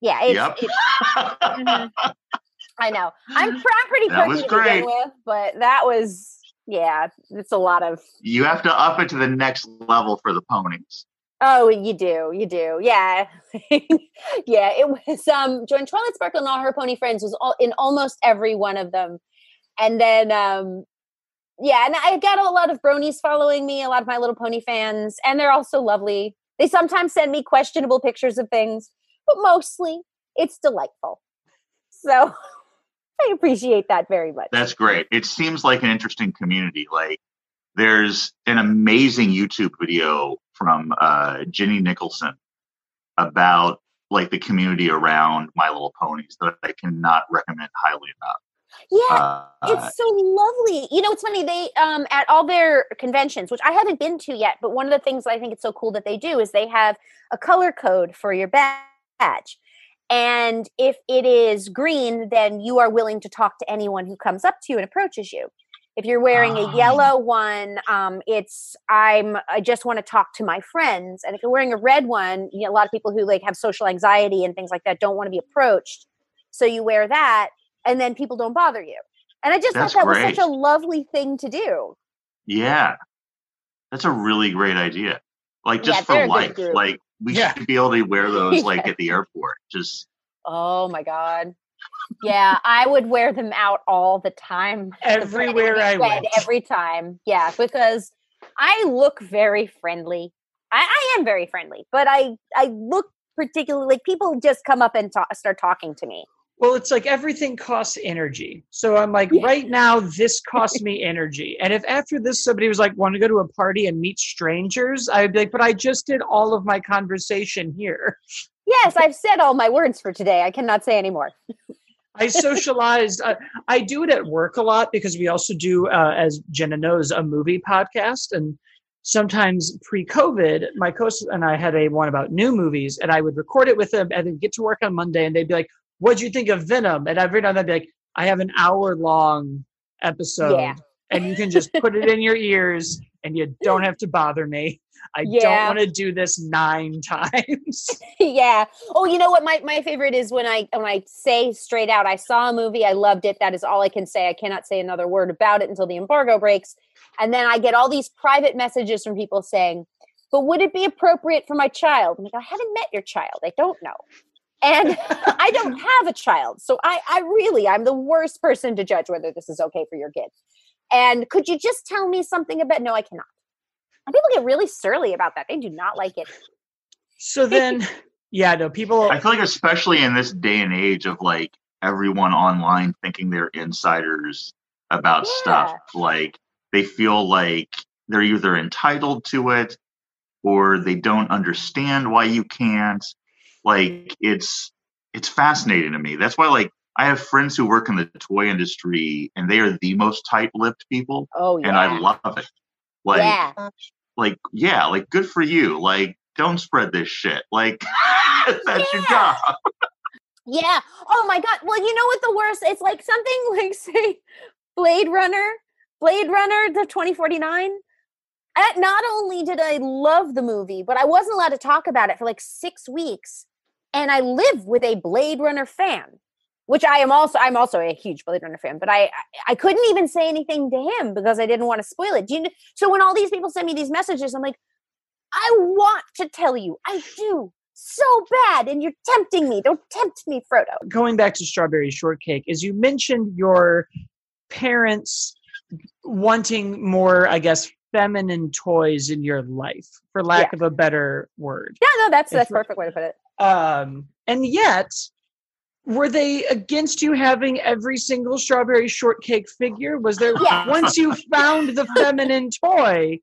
Yeah, it's, yep. it's mm-hmm. [LAUGHS] I know. I'm, I'm pretty that was to begin with, but that was yeah, it's a lot of. You have to up it to the next level for the ponies. Oh, you do, you do, yeah, [LAUGHS] yeah. It was um, join Twilight Sparkle and all her pony friends was all in almost every one of them, and then um, yeah, and I got a lot of bronies following me, a lot of My Little Pony fans, and they're also lovely. They sometimes send me questionable pictures of things, but mostly it's delightful. So [LAUGHS] I appreciate that very much. That's great. It seems like an interesting community. Like there's an amazing YouTube video from uh, Jenny Nicholson about like the community around My Little Ponies that I cannot recommend highly enough. Yeah, uh, it's so lovely. You know, it's funny. They um at all their conventions, which I haven't been to yet, but one of the things I think it's so cool that they do is they have a color code for your badge. And if it is green, then you are willing to talk to anyone who comes up to you and approaches you. If you're wearing a ah. yellow one, um, it's I'm I just want to talk to my friends. And if you're wearing a red one, you know, a lot of people who like have social anxiety and things like that don't want to be approached. So you wear that, and then people don't bother you. And I just That's thought that great. was such a lovely thing to do. Yeah, that's a really great idea. Like just yeah, for life, like we yeah. should be able to wear [LAUGHS] those like at the airport. Just oh my god. Yeah, I would wear them out all the time. [LAUGHS] Everywhere I went. Every time. Yeah, because I look very friendly. I, I, am very friendly, but I I look particularly like people just come up and talk, start talking to me. Well, it's like everything costs energy. So I'm like, yeah. right now, this [LAUGHS] costs me energy. And if after this somebody was like, want to go to a party and meet strangers, I'd be like, but I just did all of my conversation here. Yes, I've said all my words for today. I cannot say anymore. [LAUGHS] I socialized. Uh, I do it at work a lot because we also do, uh, as Jenna knows, a movie podcast. And sometimes pre-COVID, my co host and I had a one about new movies, and I would record it with them, and then get to work on Monday, and they'd be like, what'd you think of Venom? And every now and then I'd be like, I have an hour long episode. Yeah. and you can just put it in your ears and you [LAUGHS] don't have to bother me. I yeah. don't want to do this nine [LAUGHS] times. [LAUGHS] yeah. Oh, you know what? My my favorite is when I when I say straight out, I saw a movie, I loved it. That is all I can say. I cannot say another word about it until the embargo breaks. And then I get all these private messages from people saying, "But would it be appropriate for my child?" I'm like, I haven't met your child. I don't know and [LAUGHS] I don't have a child. So I, I really, I'm the worst person to judge whether this is okay for your kid. And could you just tell me something about? No, I cannot. And people get really surly about that. They do not like it. So then, yeah, no, people. I feel like, especially in this day and age of like everyone online thinking they're insiders about yeah. stuff, like they feel like they're either entitled to it or they don't understand why you can't like it's it's fascinating to me. That's why like I have friends who work in the toy industry and they are the most tight-lipped people. Oh yeah. And I love it. Like yeah. like yeah, like good for you. Like don't spread this shit. Like [LAUGHS] that's yeah. your job. [LAUGHS] yeah. Oh my god. Well, you know what the worst? It's like something [LAUGHS] like say Blade Runner, Blade Runner the 2049 not only did I love the movie, but I wasn't allowed to talk about it for like six weeks and I live with a Blade Runner fan, which I am also. I'm also a huge Blade Runner fan, but I I couldn't even say anything to him because I didn't want to spoil it. Do you, know, so when all these people send me these messages, I'm like, I want to tell you, I do so bad, and you're tempting me. Don't tempt me, Frodo. Going back to Strawberry Shortcake, as you mentioned, your parents wanting more, I guess, feminine toys in your life, for lack yeah. of a better word. Yeah, no, that's that's perfect way to put it. Um, and yet, were they against you having every single strawberry shortcake figure? Was there once you found the [LAUGHS] feminine toy?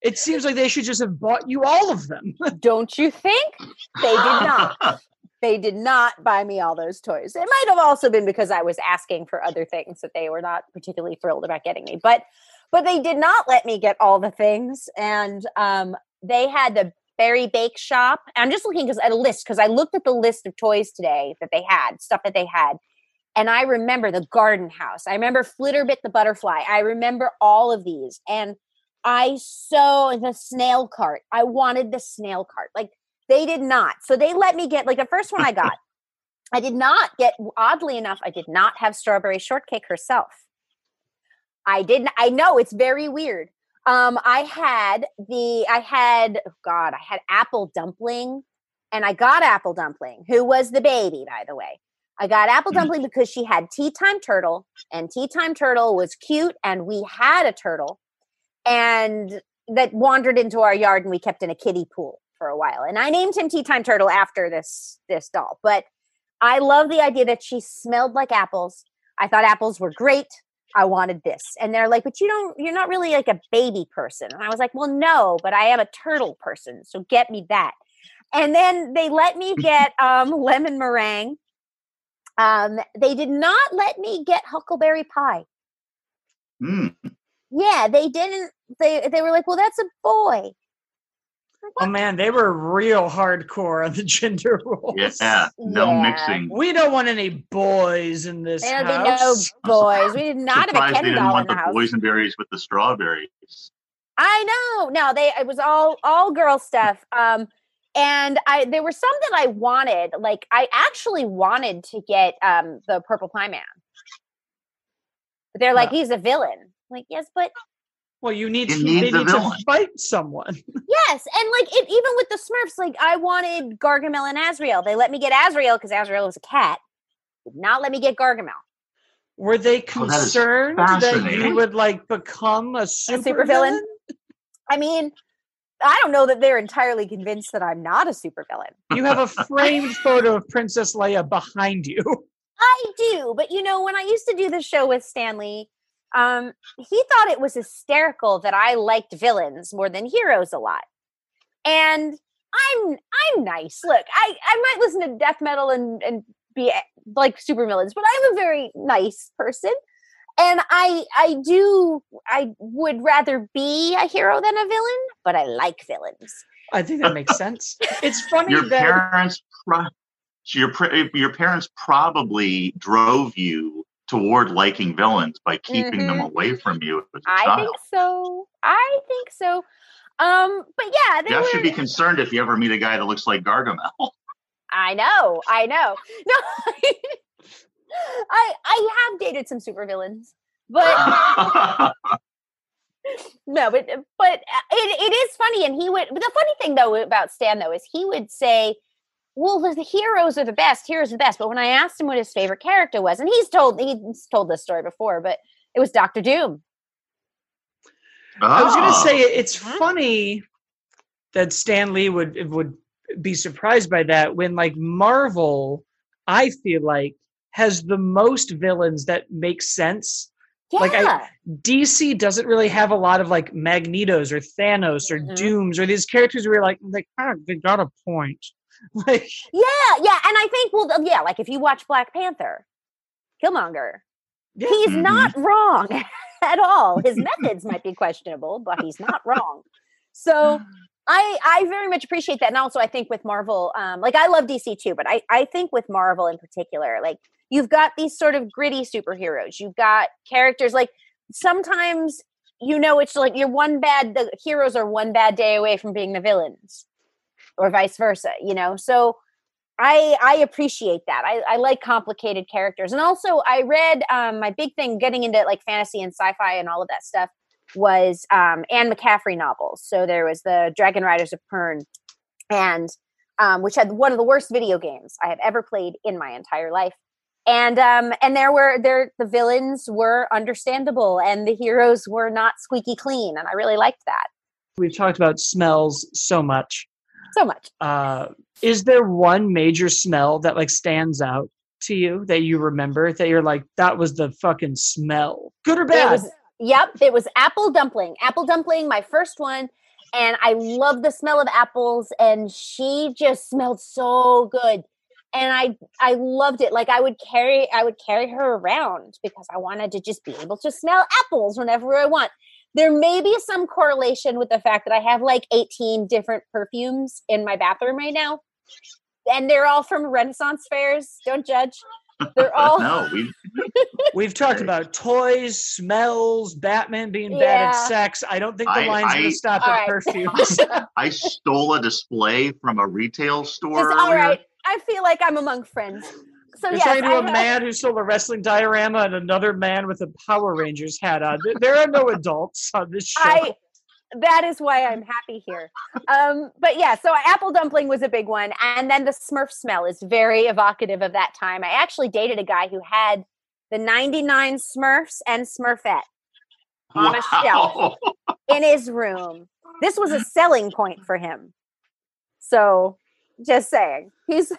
It seems like they should just have bought you all of them. [LAUGHS] Don't you think? They did not. they did not buy me all those toys. It might have also been because I was asking for other things that they were not particularly thrilled about getting me. But but they did not let me get all the things. And um, they had the Berry Bake Shop. I'm just looking because at a list because I looked at the list of toys today that they had, stuff that they had. And I remember the garden house. I remember Flitterbit the butterfly. I remember all of these. And I so the snail cart. I wanted the snail cart. Like they did not. So they let me get like the first one I got. [LAUGHS] I did not get oddly enough, I did not have strawberry shortcake herself. I didn't I know it's very weird. Um I had the I had oh god, I had apple dumpling and I got apple dumpling, who was the baby by the way. I got apple Mhm. dumpling because she had tea time turtle and tea time turtle was cute and we had a turtle and that wandered into our yard and we kept in a kiddie pool for a while. And I named him Tea Time Turtle after this this doll. But I love the idea that she smelled like apples. I thought apples were great. I wanted this. And they're like, but you don't, you're not really like a baby person. And I was like, well, no, but I am a turtle person. So get me that. And then they let me [LAUGHS] get um, lemon meringue. Um, they did not let me get huckleberry pie. Hmm. Yeah, they didn't. They they were like, well, that's a boy. Oh man, they were real hardcore on the [LAUGHS] gender roles. Yeah. No Yeah. mixing. We don't want any boys in this There'll be no boys. We did not have a Ken didn't doll in want the the house. boysenberries with the strawberries. I know. No, they it was all all girl stuff. Um and I there were some that I wanted. Like I actually wanted to get um the purple pie man. But they're like, he's a villain. Like, yes, but Well, you need to, they a need to fight someone. [LAUGHS] yes, and like it even with the Smurfs, like I wanted Gargamel and Azrael. They let me get Azrael because Azrael was a cat. Did not let me get Gargamel. Were they Oh, that is concerned that you would like become a super, supervillain? villain? I mean, I don't know that they're entirely convinced that I'm not a supervillain. [LAUGHS] You have a framed photo of Princess Leia behind you. [LAUGHS] I do, but you know, when I used to do the show with Stanley, um, he thought it was hysterical that I liked villains more than heroes a lot. And I'm I'm nice. Look, I, I might listen to death metal and, and be like super villains, but I'm a very nice person. And I I do I would rather be a hero than a villain, but I like villains. I think that makes sense. It's funny Your that parents, pro- so your your parents probably drove you toward liking villains by keeping them away from you Mm-hmm. I child. think so. I think so. Um, but yeah, Jeff were, should be concerned if you ever meet a guy that looks like Gargamel. [LAUGHS] I know, I know. [LAUGHS] No, I I have dated some supervillains, but [LAUGHS] no, but but uh, it, it is funny, and he would. The funny thing though about Stan though is he would say, "Well, the, the heroes are the best. Heroes are the best." But when I asked him what his favorite character was, and he's told he's told this story before, but it was Doctor Doom. I was going to Oh. say it's funny that Stan Lee would would be surprised by that when like Marvel, I feel like has the most villains that make sense. Yeah, Like, I- DC doesn't really have a lot of like Magnetos or Thanos or Mhm. Dooms or these characters where you're like they kind of they got a point. [LAUGHS] Like yeah, yeah. And I think well, yeah, like if you watch Black Panther, Killmonger, Yeah. he's Mhm. not wrong [LAUGHS] at all. His [LAUGHS] methods might be questionable, but he's not wrong. So [SIGHS] I I very much appreciate that. And also I think with Marvel, um, like I love DC too, but I, I think with Marvel in particular, like you've got these sort of gritty superheroes. You've got characters like sometimes you know it's like you're one bad the heroes are one bad day away from being the villains. Or vice versa, you know. So I I appreciate that. I, I like complicated characters, and also I read um, my big thing getting into like fantasy and sci-fi and all of that stuff was um, Anne McCaffrey novels. So there was the Dragon Riders of Pern, and um, which had one of the worst video games I have ever played in my entire life. And um, and there were there the villains were understandable and the heroes were not squeaky clean, and I really liked that we've talked about smells so much. So much. Uh, is there one major smell that like stands out to you that you remember that you're like that was the fucking smell, good or It bad? was, yep, it was apple dumpling. Apple dumpling, my first one. And I love the smell of apples. And she just smelled so good. And I I loved it. Like I would carry I would carry her around because I wanted to just be able to smell apples whenever I want. There may be some correlation with the fact that I have like 18 different perfumes in my bathroom right now. And they're all from Renaissance fairs. Don't judge. They're [LAUGHS] all no, we We've talked about toys, smells, Batman being bad Yeah. at sex. I don't think the I- line's I- going to stop at right. perfumes. [LAUGHS] I stole a display from a retail store. Just, all earlier. right. I feel like I'm among friends. So You're yes, talking to I a have- man who sold a wrestling diorama and another man with a Power Rangers hat on. There- are no adults on this show. I that is why I'm happy here. Um, but yeah, so apple dumpling was a big one, and then the Smurf smell is very evocative of that time. I actually dated a guy who had the '99 Smurfs and Smurfette on a shelf. In his room. This was a selling point for him. So, just saying, he's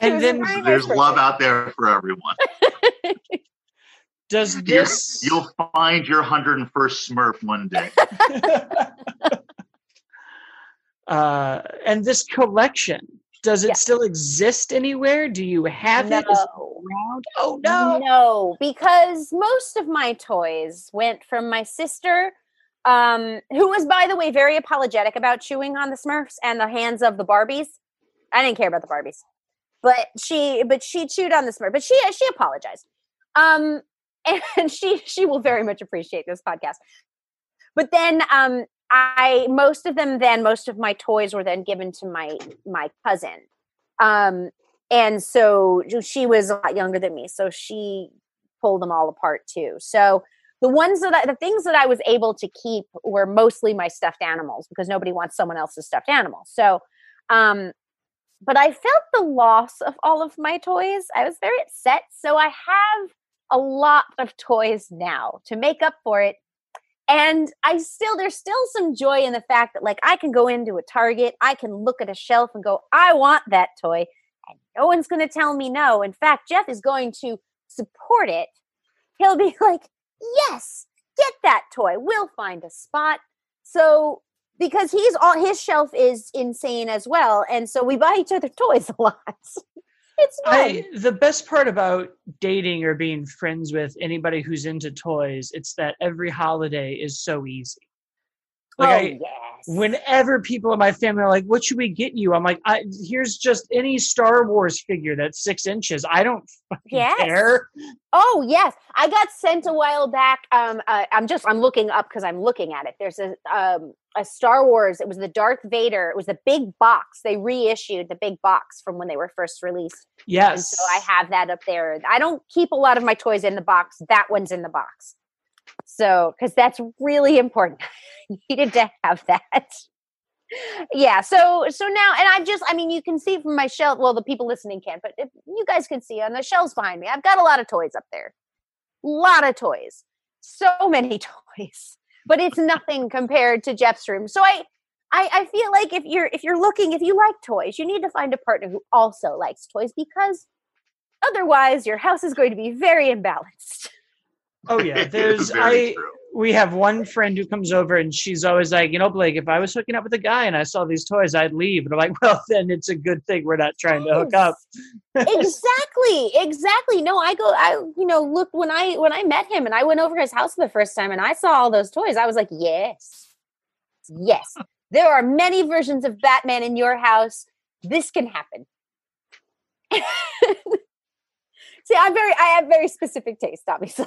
and then There's love out there for everyone. [LAUGHS] does [LAUGHS] You're, you'll find your 101st Smurf one day. [LAUGHS] uh, and this collection does it Yeah. still exist anywhere? Do you have it? Is it No. around? Oh no! No, because most of my toys went from my sister, um, who was, by the way, very apologetic about chewing on the Smurfs and the hands of the Barbies. I didn't care about the Barbies, but she, but she chewed on the Smurf. But she, she apologized, um, [LAUGHS] and she, she will very much appreciate this podcast. But then, um, I most of them then most of my toys were then given to my my cousin. Um, and so she was a lot younger than me so she pulled them all apart too so the ones that I, the things that i was able to keep were mostly my stuffed animals because nobody wants someone else's stuffed animal so um but i felt the loss of all of my toys i was very upset so i have a lot of toys now to make up for it and i still there's still some joy in the fact that like i can go into a target i can look at a shelf and go i want that toy and no one's going to tell me no. In fact, Jeff is going to support it. He'll be [LAUGHS] like, "Yes, get that toy. We'll find a spot." So because he's all his shelf is insane as well, and so we buy each other [LAUGHS] toys a lot. it's fun. I, the best part about dating or being friends with anybody who's into toys, it's that every holiday is so easy. Like oh I, yes. whenever people in my family are like, "What should we get you?" I'm like, I, "Here's just any Star Wars figure that's six inches. I don't Yes. care." Oh yes, I got sent a while back. Um, uh, I'm just I'm looking up because I'm looking at it. There's a um a Star Wars. It was the Darth Vader. It was the big box. They reissued the big box from when they were first released, and Yes. so I have that up there. I don't keep a lot of my toys in the box. That one's in the box. So because that's really important. [LAUGHS] I needed to have that. yeah so so now and i just i mean you can see from my shelf well the people listening can't but if you guys can see on the shelves behind me i've got a lot of toys up there a lot of toys so many [LAUGHS] toys but it's nothing compared to jeff's room so I, I i feel like if you're if you're looking if you like toys you need to find a partner who also likes toys because otherwise your house is going to be very imbalanced Oh yeah. [LAUGHS] There's I. true. We have one friend who comes over and she's always like, you know, Blake, if I was hooking up with a guy and I saw these toys, I'd leave. And I'm like, [LAUGHS] well, then it's a good thing we're not trying to hook up. exactly exactly no i go i you know look when i when i met him and i went over his house for the first time and i saw all those toys i was like yes yes there are many versions of batman in your house this can happen [LAUGHS] see i'm very i have very specific taste obviously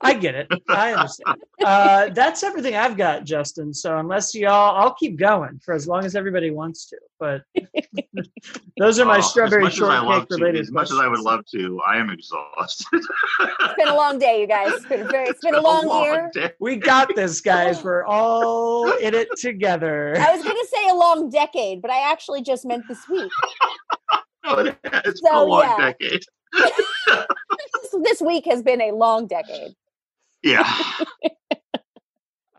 I get it. I understand. Uh, that's everything I've got, Justin. So unless y'all, I'll keep going for as long as everybody wants to. But [LAUGHS] those are my Oh, strawberry as much as I love shortcake to, related As much as I would love to, I am exhausted. it's been a long day you guys it's been, a very, it's been a [LAUGHS] long year day. We got this, guys. [LAUGHS] We're all in it together. i was going to say a long decade but i actually just meant this week No, it has. It's been a long yeah. decade. This, this week has been a long decade Yeah.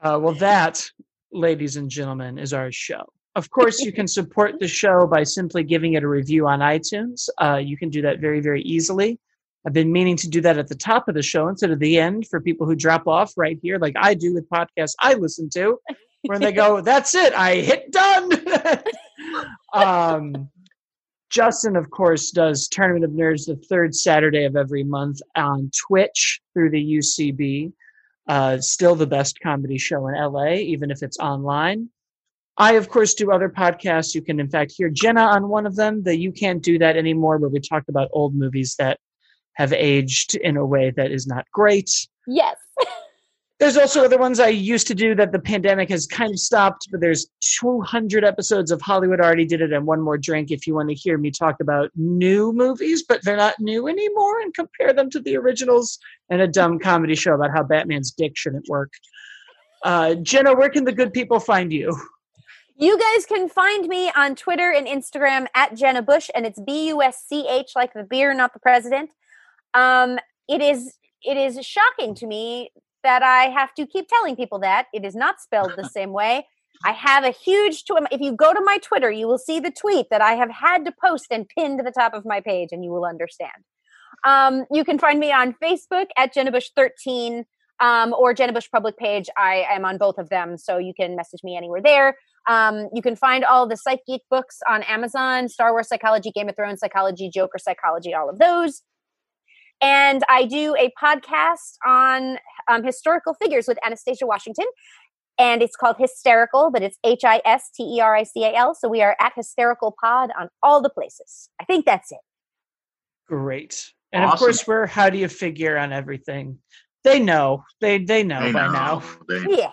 Uh, well, that, ladies and gentlemen, is our show. Of course, you can support the show by simply giving it a review on iTunes. Uh, you can do that very, very easily. I've been meaning to do that at the top of the show instead of the end for people who drop off right here, like I do with podcasts I listen to, where they go, "That's it, I hit done." [LAUGHS] um, Justin, of course, does Tournament of Nerds the third Saturday of every month on Twitch through the UCB. Uh, still the best comedy show in LA, even if it's online. I, of course, do other podcasts. You can, in fact, hear Jenna on one of them. That you can't do that anymore, where we talk about old movies that have aged in a way that is not great. Yes. [LAUGHS] There's also other ones I used to do that the pandemic has kind of stopped, but there's 200 episodes of Hollywood already did it and one more drink if you want to hear me talk about new movies, but they're not new anymore and compare them to the originals and a dumb comedy show about how Batman's dick shouldn't work. Uh, Jenna, where can the good people find you? You guys can find me on Twitter and Instagram at Jenna Busch, and it's B U S C H, like the beer, not the president. Um, it is it is shocking to me that I have to keep telling people that it is not spelled the [LAUGHS] same way. I have a huge tw- if you go to my Twitter, you will see the tweet that I have had to post and pin to the top of my page, and you will understand. Um, you can find me on Facebook at Jenna Busch 13 um, or Jenna Busch public page. I am on both of them, so you can message me anywhere there. Um, you can find all the Psych Geek books on Amazon Star Wars Psychology, Game of Thrones Psychology, Joker Psychology, all of those. And I do a podcast on um, historical figures with Anastasia Washington. And it's called Hysterical, but it's H I S T E R I C A L. So we are at Histerical Pod on all the places. I think that's it. Great. And Awesome. of course, we're How Do You Figure on everything. They know. They they know They by know. now. They- Yeah.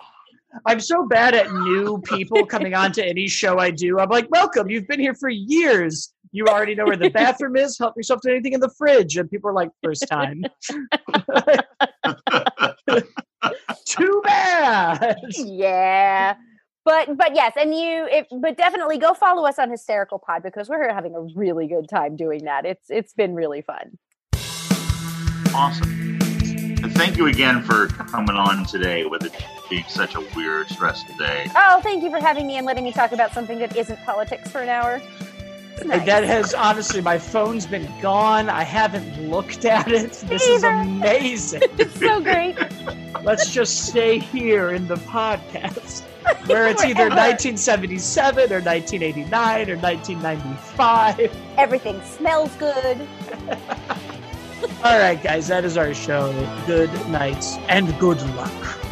I'm so bad at new people coming on to any show I do. I'm like, welcome. You've been here for years. You already know where the bathroom is. Help yourself to anything in the fridge. And people are like, first time. [LAUGHS] Too bad. yeah but but yes and you if, but definitely go follow us on Histerical Pod because we're having a really good time doing that it's it's been really fun awesome. And thank you again for coming on today with it being such a weird, stressful day. oh thank you for having me and letting me talk about something that isn't politics for an hour It's nice. That has honestly, my phone's been gone. I haven't looked at it. This is amazing. [LAUGHS] it's so great Let's just stay here in the podcast [LAUGHS] where it's either 1977 or 1989 or 1995. everything smells good [LAUGHS] All right, guys, that is our show. Good nights and good luck.